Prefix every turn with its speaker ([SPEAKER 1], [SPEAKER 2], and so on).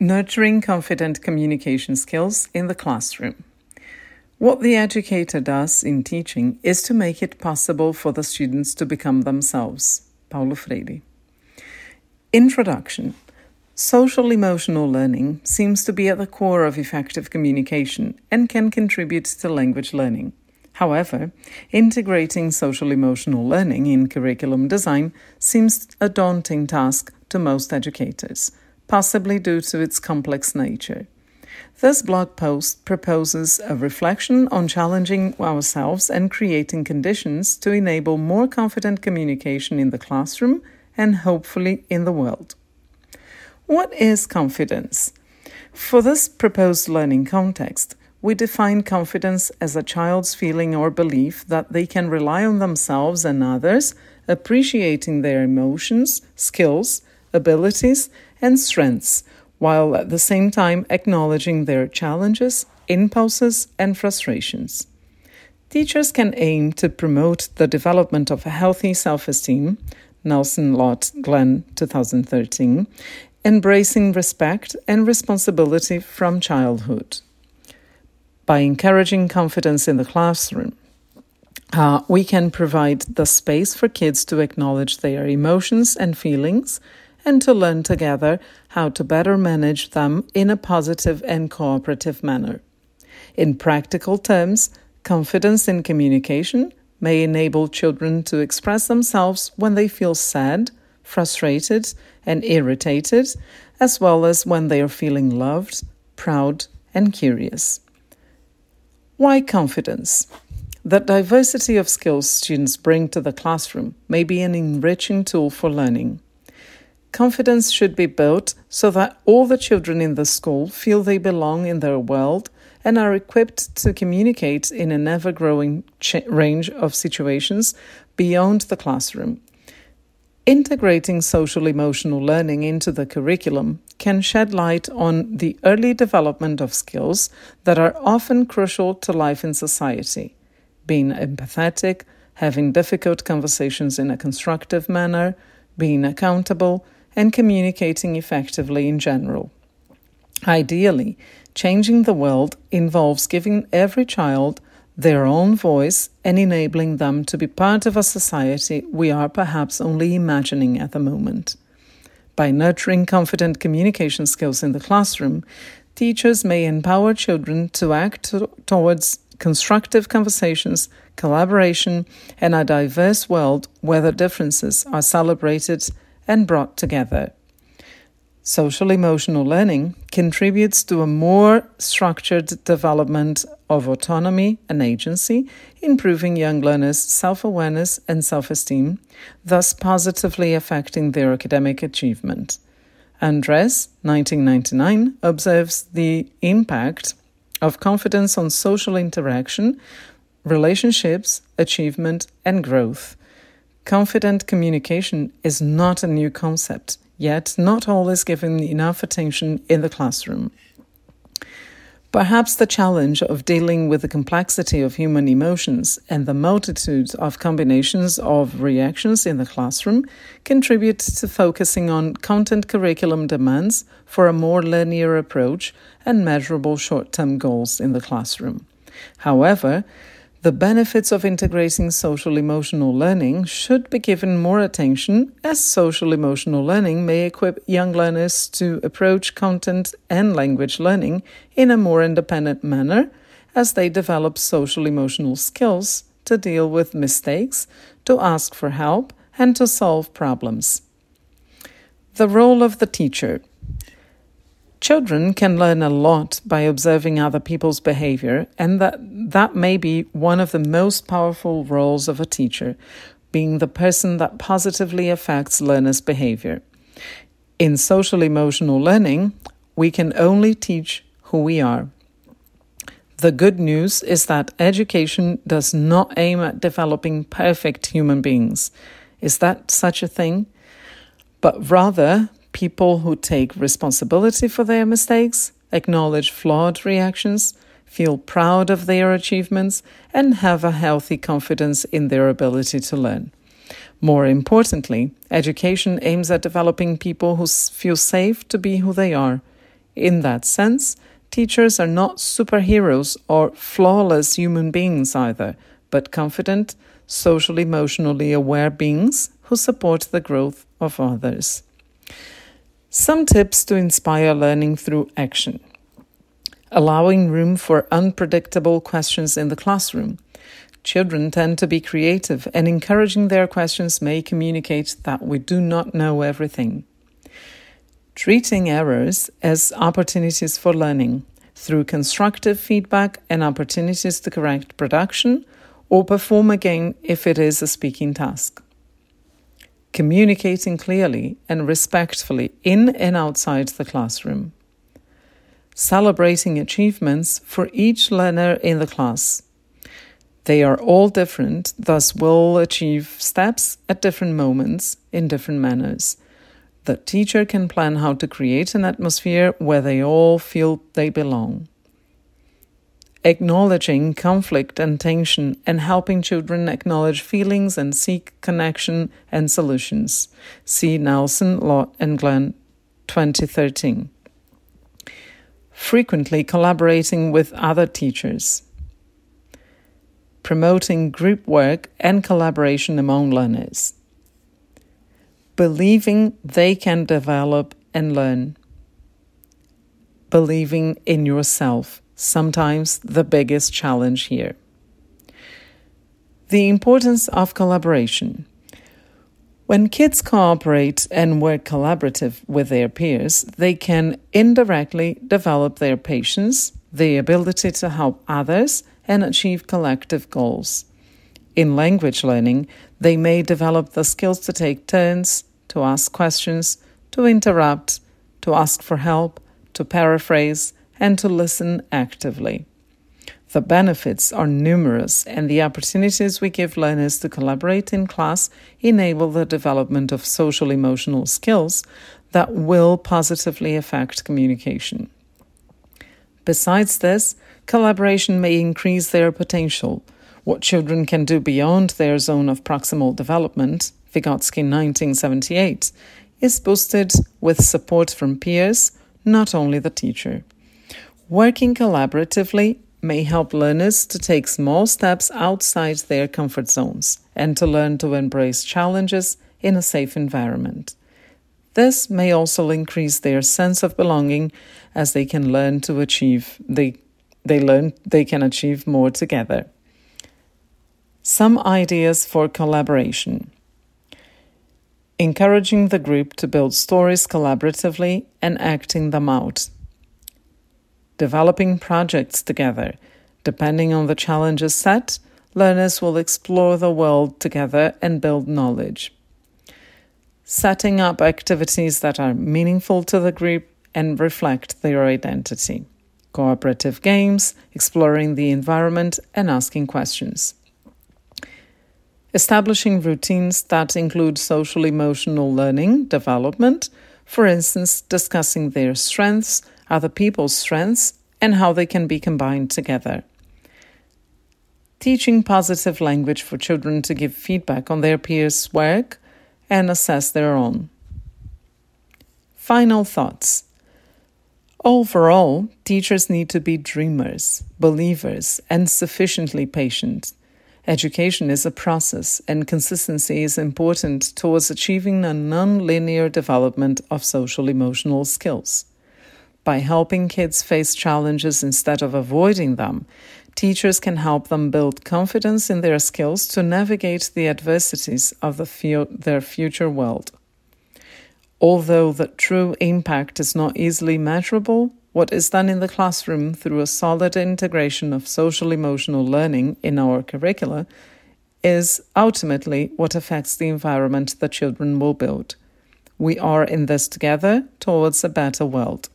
[SPEAKER 1] Nurturing confident communication skills in the classroom. What the educator does in teaching is to make it possible for the students to become themselves. Paulo Freire. Introduction Social emotional learning seems to be at the core of effective communication and can contribute to language learning. However, integrating social emotional learning in curriculum design seems a daunting task to most educators possibly due to its complex nature. This blog post proposes a reflection on challenging ourselves and creating conditions to enable more confident communication in the classroom and hopefully in the world. What is confidence? For this proposed learning context, we define confidence as a child's feeling or belief that they can rely on themselves and others, appreciating their emotions, skills, abilities, and strengths, while at the same time acknowledging their challenges, impulses, and frustrations. Teachers can aim to promote the development of a healthy self esteem, Nelsen Lott Glenn 2013, embracing respect and responsibility from childhood. By encouraging confidence in the classroom, uh, we can provide the space for kids to acknowledge their emotions and feelings and to learn together how to better manage them in a positive and cooperative manner. In practical terms, confidence in communication may enable children to express themselves when they feel sad, frustrated, and irritated, as well as when they are feeling loved, proud, and curious. Why confidence? The diversity of skills students bring to the classroom may be an enriching tool for learning. Confidence should be built so that all the children in the school feel they belong in their world and are equipped to communicate in an ever growing ch- range of situations beyond the classroom. Integrating social emotional learning into the curriculum can shed light on the early development of skills that are often crucial to life in society being empathetic, having difficult conversations in a constructive manner, being accountable, and communicating effectively in general. Ideally, changing the world involves giving every child their own voice and enabling them to be part of a society we are perhaps only imagining at the moment. By nurturing confident communication skills in the classroom, teachers may empower children to act towards constructive conversations, collaboration, and a diverse world where the differences are celebrated and brought together. Social emotional learning contributes to a more structured development of autonomy and agency, improving young learners' self awareness and self esteem, thus positively affecting their academic achievement. Andres, 1999, observes the impact of confidence on social interaction, relationships, achievement, and growth. Confident communication is not a new concept, yet not always given enough attention in the classroom. Perhaps the challenge of dealing with the complexity of human emotions and the multitude of combinations of reactions in the classroom contributes to focusing on content curriculum demands for a more linear approach and measurable short term goals in the classroom. However, the benefits of integrating social emotional learning should be given more attention, as social emotional learning may equip young learners to approach content and language learning in a more independent manner as they develop social emotional skills to deal with mistakes, to ask for help, and to solve problems. The role of the teacher. Children can learn a lot by observing other people's behavior, and that, that may be one of the most powerful roles of a teacher, being the person that positively affects learners' behavior. In social emotional learning, we can only teach who we are. The good news is that education does not aim at developing perfect human beings. Is that such a thing? But rather people who take responsibility for their mistakes, acknowledge flawed reactions, feel proud of their achievements, and have a healthy confidence in their ability to learn. More importantly, education aims at developing people who feel safe to be who they are, In that sense, teachers are not superheroes or flawless human beings either, but confident, social emotionally aware beings who support the growth of others. Some tips to inspire learning through action. Allowing room for unpredictable questions in the classroom. Children tend to be creative, and encouraging their questions may communicate that we do not know everything. Treating errors as opportunities for learning through constructive feedback and opportunities to correct production or perform again if it is a speaking task. Communicating clearly and respectfully in and outside the classroom. Celebrating achievements for each learner in the class they are all different, thus, will achieve steps at different moments in different manners. The teacher can plan how to create an atmosphere where they all feel they belong. Acknowledging conflict and tension and helping children acknowledge feelings and seek connection and solutions. See Nelsen, Lott, and Glenn, 2013. Frequently collaborating with other teachers promoting group work and collaboration among learners. Believing they can develop and learn. Believing in yourself, sometimes the biggest challenge here. The importance of collaboration. When kids cooperate and work collaborative with their peers, they can indirectly develop their patience, the ability to help others, and achieve collective goals. In language learning, they may develop the skills to take turns, to ask questions, to interrupt, to ask for help, to paraphrase, and to listen actively. The benefits are numerous, and the opportunities we give learners to collaborate in class enable the development of social emotional skills that will positively affect communication. Besides this, collaboration may increase their potential. What children can do beyond their zone of proximal development, Vygotsky 1978, is boosted with support from peers, not only the teacher. Working collaboratively may help learners to take small steps outside their comfort zones and to learn to embrace challenges in a safe environment. This may also increase their sense of belonging as they can learn to achieve they they learn they can achieve more together. Some ideas for collaboration. Encouraging the group to build stories collaboratively and acting them out. Developing projects together. Depending on the challenges set, learners will explore the world together and build knowledge setting up activities that are meaningful to the group and reflect their identity. Cooperative games, exploring the environment, and asking questions. Establishing routines that include social emotional learning development, for instance, discussing their strengths, other people's strengths, and how they can be combined together. Teaching positive language for children to give feedback on their peers' work and assess their own. Final thoughts. Overall, teachers need to be dreamers, believers, and sufficiently patient. Education is a process, and consistency is important towards achieving a non-linear development of social emotional skills. By helping kids face challenges instead of avoiding them, teachers can help them build confidence in their skills to navigate the adversities of the their future world. Although the true impact is not easily measurable, what is done in the classroom through a solid integration of social emotional learning in our curricula is ultimately what affects the environment the children will build. We are in this together towards a better world.